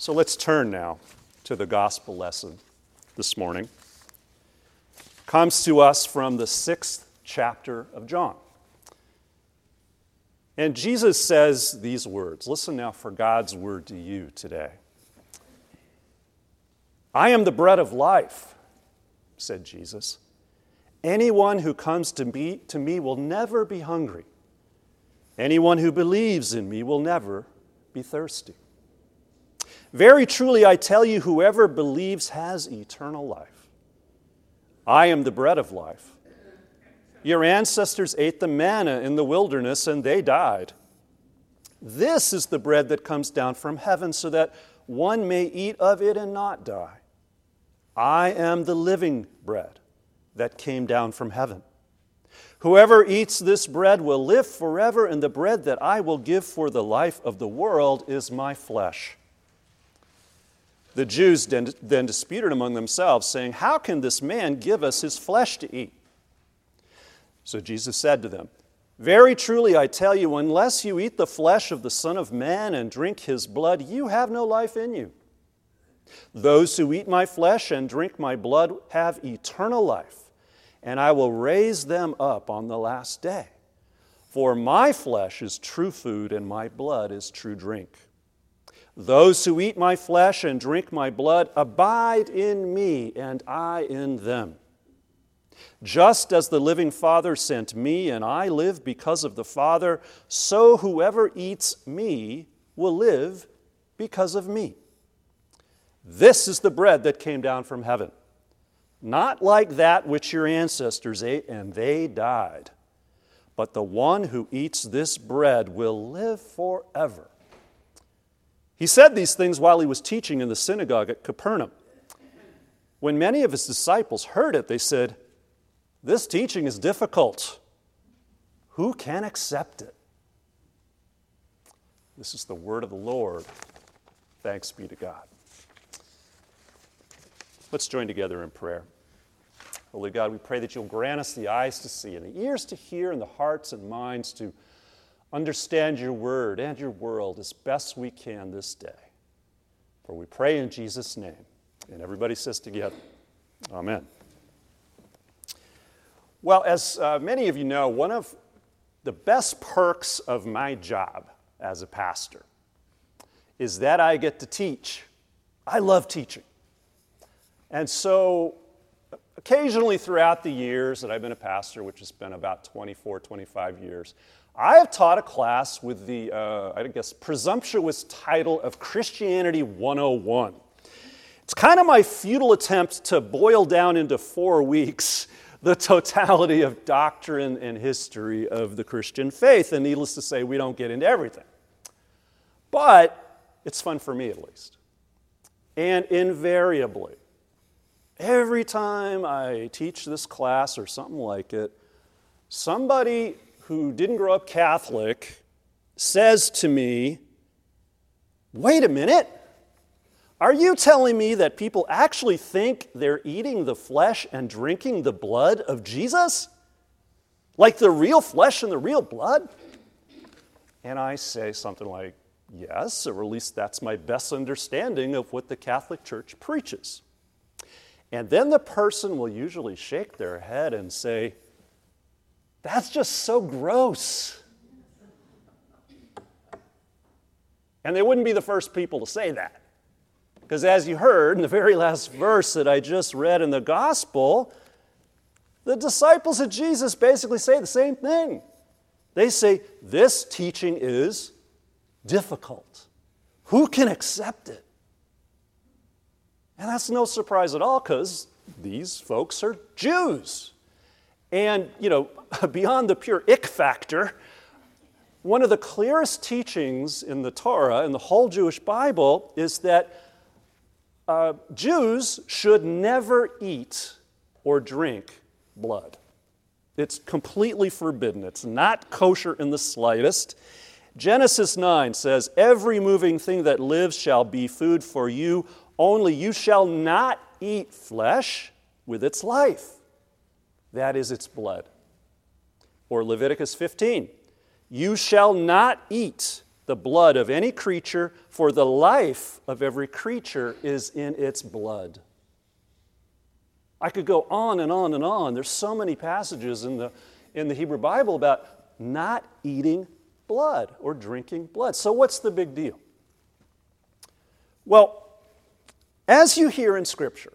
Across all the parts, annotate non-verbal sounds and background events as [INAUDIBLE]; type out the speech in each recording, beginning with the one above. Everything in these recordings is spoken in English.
So let's turn now to the gospel lesson this morning. It comes to us from the sixth chapter of John. And Jesus says these words. Listen now for God's word to you today. I am the bread of life, said Jesus. Anyone who comes to me, to me will never be hungry. Anyone who believes in me will never be thirsty. Very truly, I tell you, whoever believes has eternal life. I am the bread of life. Your ancestors ate the manna in the wilderness and they died. This is the bread that comes down from heaven so that one may eat of it and not die. I am the living bread that came down from heaven. Whoever eats this bread will live forever, and the bread that I will give for the life of the world is my flesh. The Jews then disputed among themselves, saying, How can this man give us his flesh to eat? So Jesus said to them, Very truly I tell you, unless you eat the flesh of the Son of Man and drink his blood, you have no life in you. Those who eat my flesh and drink my blood have eternal life, and I will raise them up on the last day. For my flesh is true food, and my blood is true drink. Those who eat my flesh and drink my blood abide in me, and I in them. Just as the living Father sent me, and I live because of the Father, so whoever eats me will live because of me. This is the bread that came down from heaven, not like that which your ancestors ate and they died, but the one who eats this bread will live forever. He said these things while he was teaching in the synagogue at Capernaum. When many of his disciples heard it, they said, This teaching is difficult. Who can accept it? This is the word of the Lord. Thanks be to God. Let's join together in prayer. Holy God, we pray that you'll grant us the eyes to see and the ears to hear and the hearts and minds to understand your word and your world as best we can this day. For we pray in Jesus' name. And everybody says together, Amen. Well, as uh, many of you know, one of the best perks of my job as a pastor is that I get to teach. I love teaching. And so, occasionally throughout the years that I've been a pastor, which has been about 24, 25 years, I have taught a class with the, uh, I guess, presumptuous title of Christianity 101. It's kind of my futile attempt to boil down into four weeks the totality of doctrine and history of the Christian faith. And needless to say, we don't get into everything. But it's fun for me at least. And invariably, every time I teach this class or something like it, somebody who didn't grow up Catholic says to me, Wait a minute. Are you telling me that people actually think they're eating the flesh and drinking the blood of Jesus? Like the real flesh and the real blood? And I say something like, Yes, or at least that's my best understanding of what the Catholic Church preaches. And then the person will usually shake their head and say, that's just so gross. And they wouldn't be the first people to say that. Because as you heard in the very last verse that I just read in the gospel, the disciples of Jesus basically say the same thing. They say, This teaching is difficult. Who can accept it? And that's no surprise at all because these folks are Jews. And, you know, [LAUGHS] beyond the pure ick factor, one of the clearest teachings in the Torah, in the whole Jewish Bible, is that uh, Jews should never eat or drink blood. It's completely forbidden. It's not kosher in the slightest. Genesis 9 says, Every moving thing that lives shall be food for you, only you shall not eat flesh with its life that is its blood. Or Leviticus 15 You shall not eat the blood of any creature, for the life of every creature is in its blood. I could go on and on and on. There's so many passages in the, in the Hebrew Bible about not eating blood or drinking blood. So, what's the big deal? Well, as you hear in Scripture,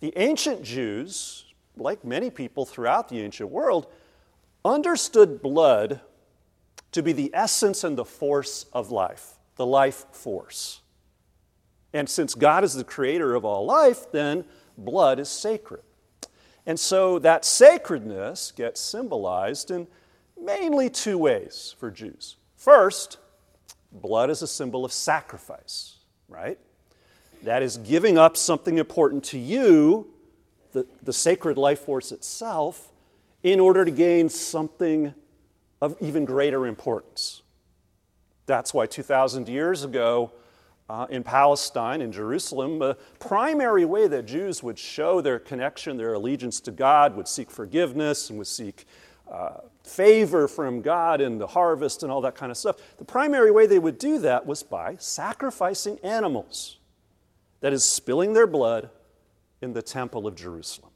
the ancient Jews, like many people throughout the ancient world, understood blood to be the essence and the force of life, the life force. And since God is the creator of all life, then blood is sacred. And so that sacredness gets symbolized in mainly two ways for Jews. First, blood is a symbol of sacrifice, right? That is giving up something important to you, the, the sacred life force itself, in order to gain something of even greater importance. That's why 2,000 years ago uh, in Palestine, in Jerusalem, the primary way that Jews would show their connection, their allegiance to God, would seek forgiveness and would seek uh, favor from God in the harvest and all that kind of stuff. The primary way they would do that was by sacrificing animals, that is, spilling their blood in the temple of Jerusalem.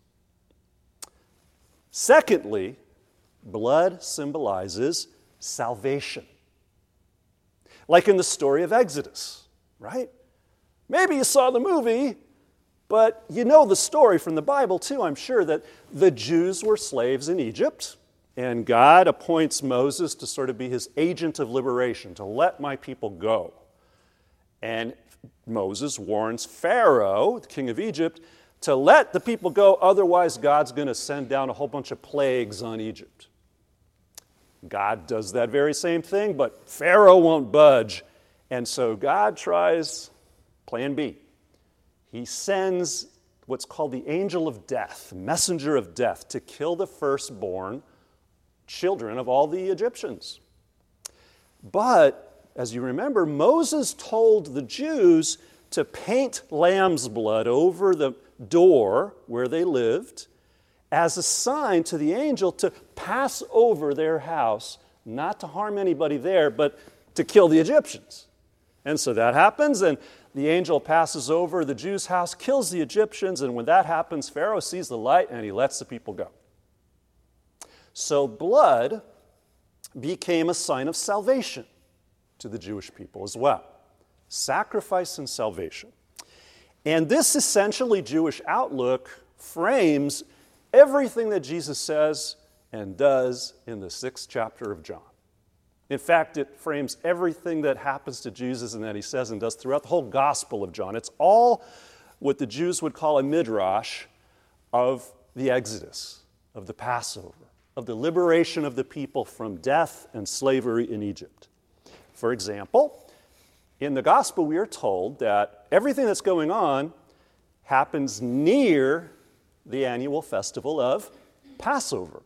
Secondly, blood symbolizes salvation. Like in the story of Exodus, right? Maybe you saw the movie, but you know the story from the Bible too, I'm sure, that the Jews were slaves in Egypt, and God appoints Moses to sort of be his agent of liberation, to let my people go. And Moses warns Pharaoh, the king of Egypt, to let the people go, otherwise, God's going to send down a whole bunch of plagues on Egypt. God does that very same thing, but Pharaoh won't budge. And so God tries plan B. He sends what's called the angel of death, messenger of death, to kill the firstborn children of all the Egyptians. But, as you remember, Moses told the Jews to paint lamb's blood over the door where they lived as a sign to the angel to pass over their house, not to harm anybody there, but to kill the Egyptians. And so that happens, and the angel passes over the Jews' house, kills the Egyptians, and when that happens, Pharaoh sees the light and he lets the people go. So blood became a sign of salvation to the Jewish people as well sacrifice and salvation. And this essentially Jewish outlook frames everything that Jesus says and does in the sixth chapter of John. In fact, it frames everything that happens to Jesus and that he says and does throughout the whole Gospel of John. It's all what the Jews would call a midrash of the Exodus, of the Passover, of the liberation of the people from death and slavery in Egypt. For example, in the Gospel, we are told that everything that's going on happens near the annual festival of Passover.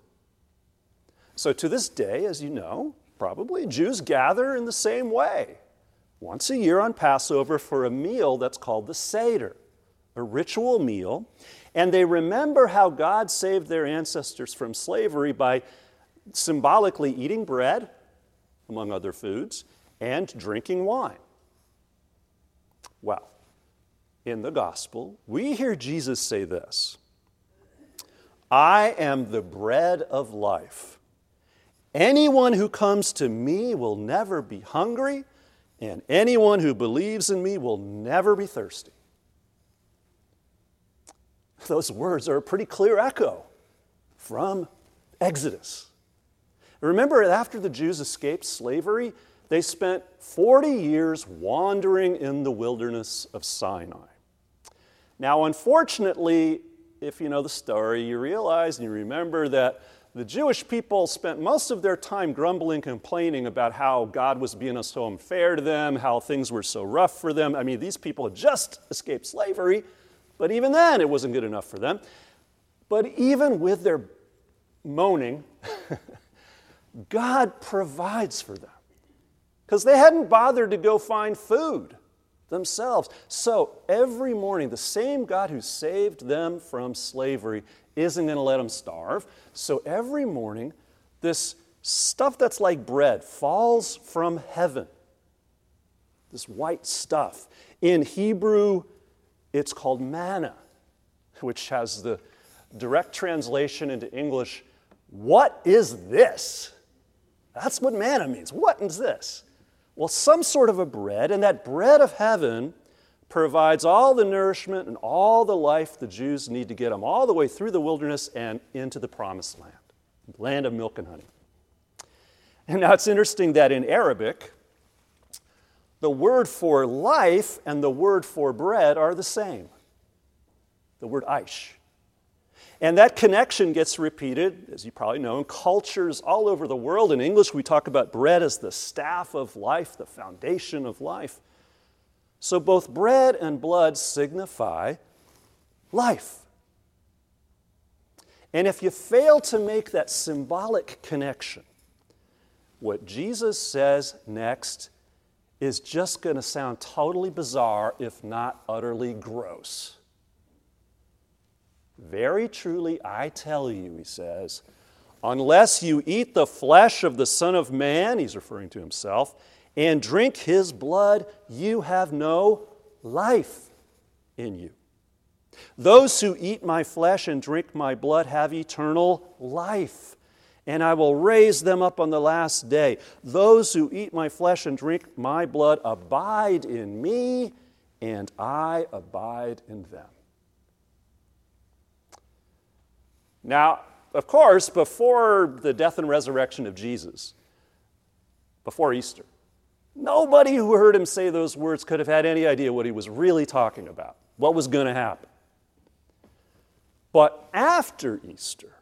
So, to this day, as you know, probably Jews gather in the same way once a year on Passover for a meal that's called the Seder, a ritual meal. And they remember how God saved their ancestors from slavery by symbolically eating bread, among other foods, and drinking wine. Well, in the gospel, we hear Jesus say this I am the bread of life. Anyone who comes to me will never be hungry, and anyone who believes in me will never be thirsty. Those words are a pretty clear echo from Exodus. Remember, after the Jews escaped slavery, they spent 40 years wandering in the wilderness of Sinai. Now, unfortunately, if you know the story, you realize and you remember that the Jewish people spent most of their time grumbling, complaining about how God was being so unfair to them, how things were so rough for them. I mean, these people had just escaped slavery, but even then it wasn't good enough for them. But even with their moaning, [LAUGHS] God provides for them because they hadn't bothered to go find food themselves. So every morning, the same God who saved them from slavery isn't going to let them starve. So every morning, this stuff that's like bread falls from heaven this white stuff. In Hebrew, it's called manna, which has the direct translation into English what is this? That's what manna means. What is this? Well, some sort of a bread, and that bread of heaven provides all the nourishment and all the life the Jews need to get them all the way through the wilderness and into the promised land, land of milk and honey. And now it's interesting that in Arabic, the word for life and the word for bread are the same the word aish. And that connection gets repeated, as you probably know, in cultures all over the world. In English, we talk about bread as the staff of life, the foundation of life. So both bread and blood signify life. And if you fail to make that symbolic connection, what Jesus says next is just going to sound totally bizarre, if not utterly gross. Very truly, I tell you, he says, unless you eat the flesh of the Son of Man, he's referring to himself, and drink his blood, you have no life in you. Those who eat my flesh and drink my blood have eternal life and I will raise them up on the last day. Those who eat my flesh and drink my blood abide in me, and I abide in them. Now, of course, before the death and resurrection of Jesus, before Easter, nobody who heard him say those words could have had any idea what he was really talking about, what was going to happen. But after Easter,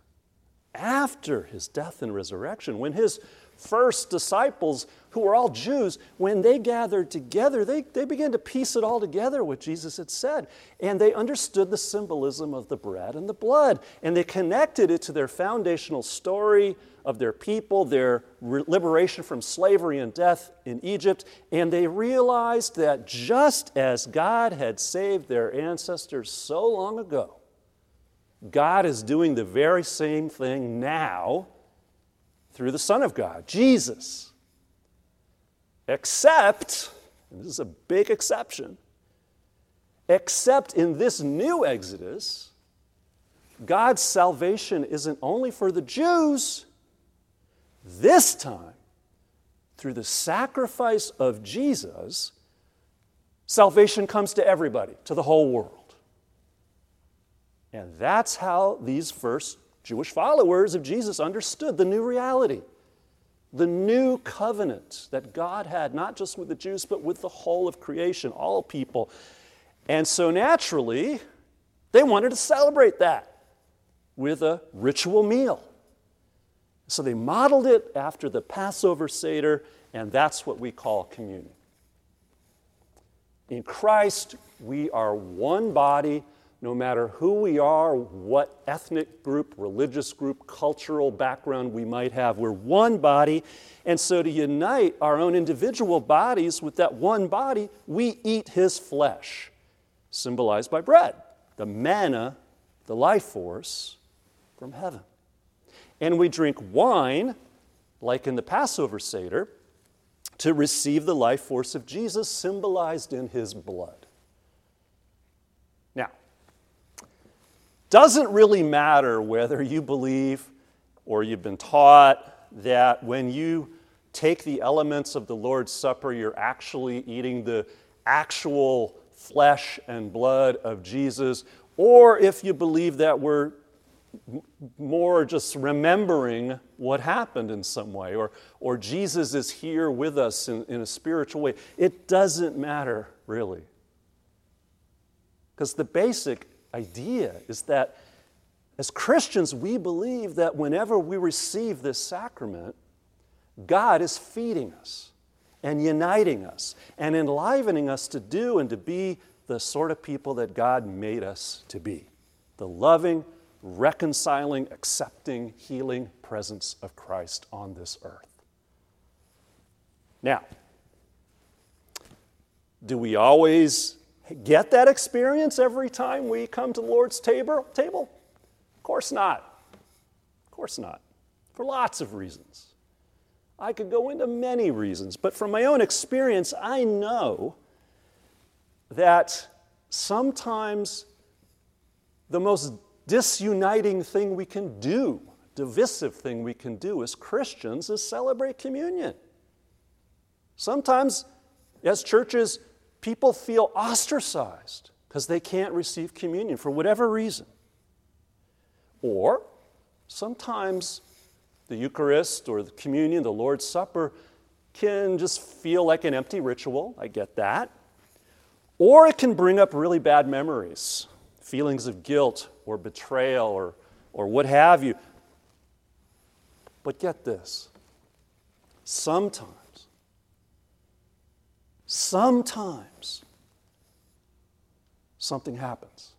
after his death and resurrection, when his first disciples, who were all Jews, when they gathered together, they, they began to piece it all together, what Jesus had said. And they understood the symbolism of the bread and the blood. And they connected it to their foundational story of their people, their liberation from slavery and death in Egypt. And they realized that just as God had saved their ancestors so long ago, God is doing the very same thing now through the Son of God, Jesus. Except, this is a big exception, except in this new Exodus, God's salvation isn't only for the Jews, this time, through the sacrifice of Jesus, salvation comes to everybody, to the whole world. And that's how these first Jewish followers of Jesus understood the new reality, the new covenant that God had, not just with the Jews, but with the whole of creation, all people. And so naturally, they wanted to celebrate that with a ritual meal. So they modeled it after the Passover Seder, and that's what we call communion. In Christ, we are one body no matter who we are, what ethnic group, religious group, cultural background we might have. We're one body. And so, to unite our own individual bodies with that one body, we eat his flesh, symbolized by bread, the manna, the life force from heaven. And we drink wine, like in the Passover Seder, to receive the life force of Jesus, symbolized in his blood. Doesn't really matter whether you believe or you've been taught that when you take the elements of the Lord's Supper, you're actually eating the actual flesh and blood of Jesus, or if you believe that we're more just remembering what happened in some way, or, or Jesus is here with us in, in a spiritual way. It doesn't matter, really. Because the basic idea is that as Christians, we believe that whenever we receive this sacrament, God is feeding us and uniting us and enlivening us to do and to be the sort of people that God made us to be the loving, reconciling, accepting, healing presence of Christ on this earth. Now, do we always get that experience every time we come to the Lord's table? Table? Of course not. Of course not. For lots of reasons. I could go into many reasons, but from my own experience, I know that sometimes the most disuniting thing we can do, divisive thing we can do as Christians, is celebrate communion. Sometimes, as churches, people feel ostracized because they can't receive communion for whatever reason. Or sometimes the Eucharist or the communion, the Lord's Supper, can just feel like an empty ritual. I get that. Or it can bring up really bad memories, feelings of guilt or betrayal or, or what have you. But get this sometimes, sometimes something happens.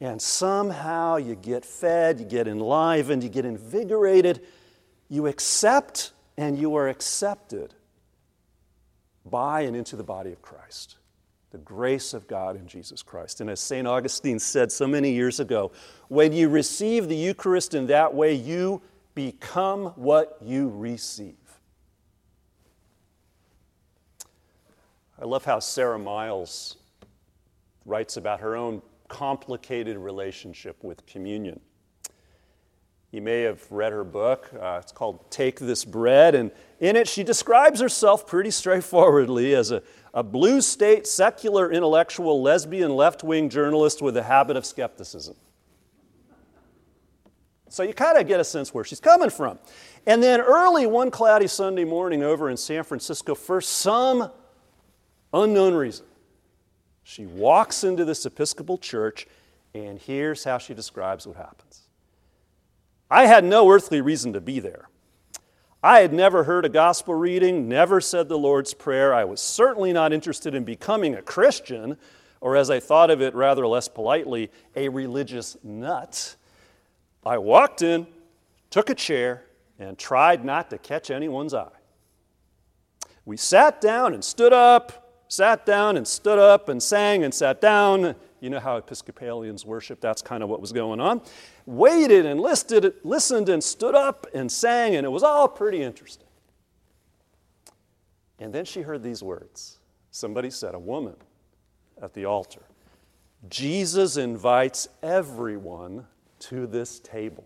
And somehow you get fed, you get enlivened, you get invigorated, you accept and you are accepted by and into the body of Christ. The grace of God in Jesus Christ. And as St. Augustine said so many years ago, when you receive the Eucharist in that way, you become what you receive. I love how Sara Miles writes about her own complicated relationship with communion. You may have read her book. Uh, it's called Take This Bread. And in it, she describes herself pretty straightforwardly as a, a blue state, secular, intellectual, lesbian, left wing journalist with a habit of skepticism. So you kind of get a sense where she's coming from. And then early one cloudy Sunday morning over in San Francisco, for some unknown reason, she walks into this Episcopal church, and here's how she describes what happens. I had no earthly reason to be there. I had never heard a gospel reading, never said the Lord's Prayer. I was certainly not interested in becoming a Christian, or as I thought of it rather less politely, a religious nut. I walked in, took a chair, and tried not to catch anyone's eye. We sat down and stood up, sat down and stood up, and sang and sat down. You know how Episcopalians worship, that's kind of what was going on waited and listed, listened and stood up and sang, and it was all pretty interesting. And then she heard these words. Somebody said, a woman at the altar. Jesus invites everyone to this table.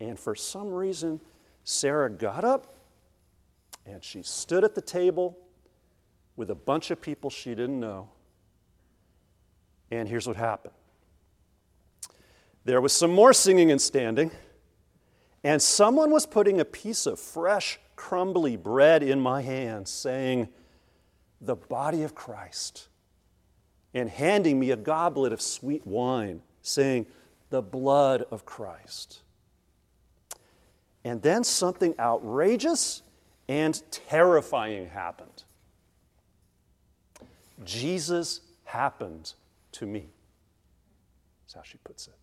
And for some reason, Sara got up and she stood at the table with a bunch of people she didn't know. And here's what happened there was some more singing and standing, and someone was putting a piece of fresh, crumbly bread in my hand, saying, The body of Christ, and handing me a goblet of sweet wine, saying, The blood of Christ. And then something outrageous and terrifying happened. Jesus happened to me. That's how she puts it.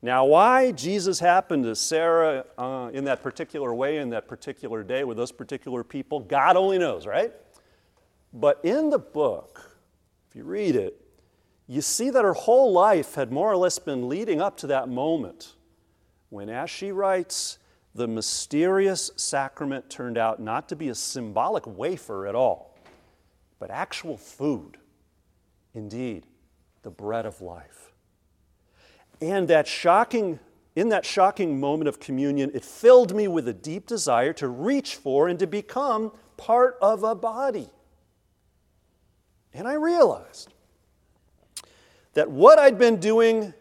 Now, why Jesus happened to Sara uh, in that particular way, in that particular day, with those particular people, God only knows, right? But in the book, if you read it, you see that her whole life had more or less been leading up to that moment when, as she writes, the mysterious sacrament turned out not to be a symbolic wafer at all, but actual food. Indeed, the bread of life. And that shocking, in that shocking moment of communion, it filled me with a deep desire to reach for and to become part of a body. And I realized that what I'd been doing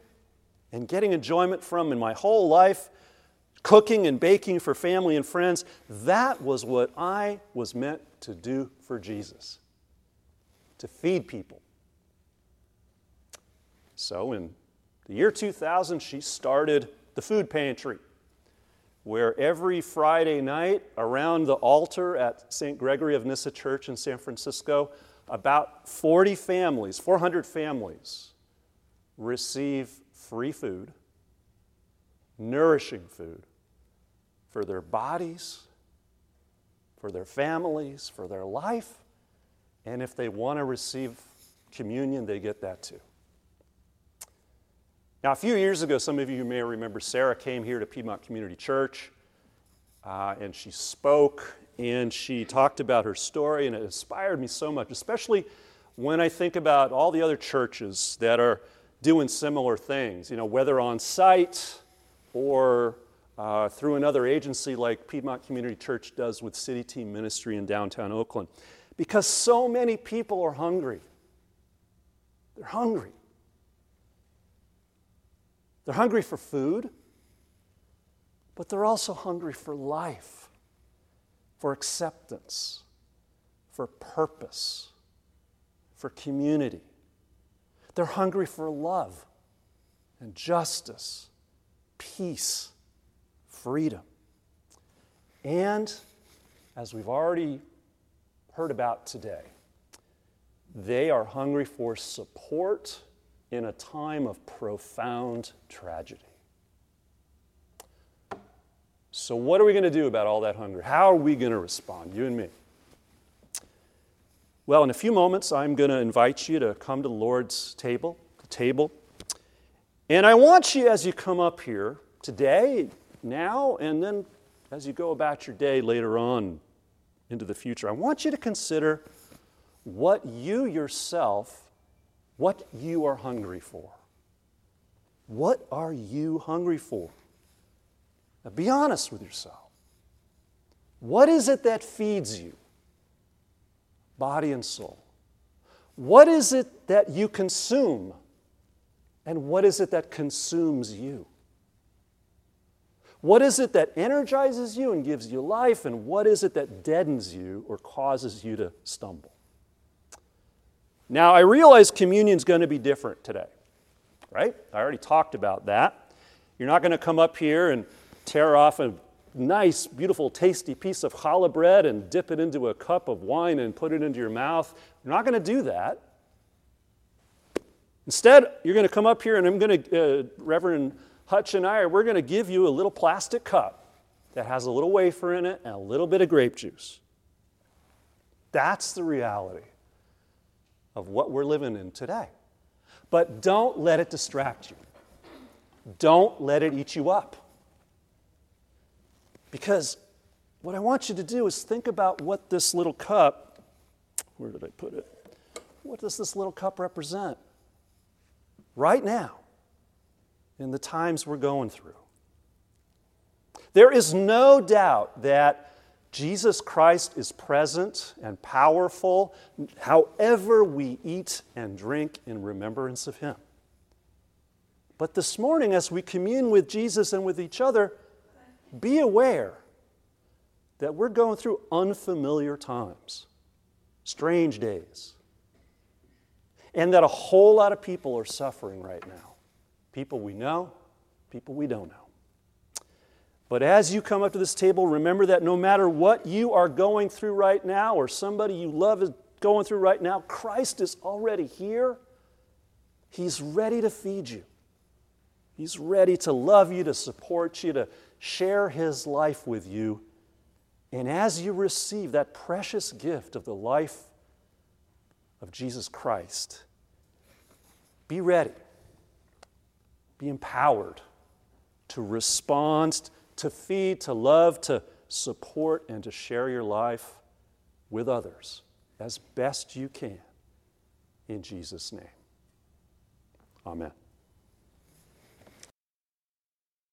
and getting enjoyment from in my whole life, cooking and baking for family and friends, that was what I was meant to do for Jesus to feed people. So, in the year 2000, she started the food pantry, where every Friday night around the altar at St. Gregory of Nyssa Church in San Francisco, about 40 families, 400 families, receive free food, nourishing food for their bodies, for their families, for their life, and if they want to receive communion, they get that too. Now, a few years ago, some of you may remember Sara came here to Piedmont Community Church uh, and she spoke and she talked about her story, and it inspired me so much, especially when I think about all the other churches that are doing similar things, you know, whether on site or uh, through another agency like Piedmont Community Church does with City Team Ministry in downtown Oakland. Because so many people are hungry. They're hungry. They're hungry for food, but they're also hungry for life, for acceptance, for purpose, for community. They're hungry for love and justice, peace, freedom. And as we've already heard about today, they are hungry for support in a time of profound tragedy. So, what are we going to do about all that hunger? How are we going to respond, you and me? Well, in a few moments, I'm going to invite you to come to the Lord's table, the table. And I want you, as you come up here today, now, and then as you go about your day later on into the future, I want you to consider what you yourself what you are hungry for. What are you hungry for? Now be honest with yourself. What is it that feeds you, body and soul? What is it that you consume? And what is it that consumes you? What is it that energizes you and gives you life? And what is it that deadens you or causes you to stumble? Now, I realize communion's going to be different today, right? I already talked about that. You're not going to come up here and tear off a nice, beautiful, tasty piece of challah bread and dip it into a cup of wine and put it into your mouth. You're not going to do that. Instead, you're going to come up here and I'm going to, uh, Reverend Hutch and I, are, we're going to give you a little plastic cup that has a little wafer in it and a little bit of grape juice. That's the reality of what we're living in today. But don't let it distract you. Don't let it eat you up. Because what I want you to do is think about what this little cup, where did I put it? What does this little cup represent? Right now, in the times we're going through. There is no doubt that Jesus Christ is present and powerful however we eat and drink in remembrance of Him. But this morning, as we commune with Jesus and with each other, be aware that we're going through unfamiliar times, strange days, and that a whole lot of people are suffering right now. People we know, people we don't know. But as you come up to this table, remember that no matter what you are going through right now, or somebody you love is going through right now, Christ is already here. He's ready to feed you. He's ready to love you, to support you, to share His life with you. And as you receive that precious gift of the life of Jesus Christ, be ready, be empowered to respond to feed, to love, to support, and to share your life with others as best you can. In Jesus' name. Amen.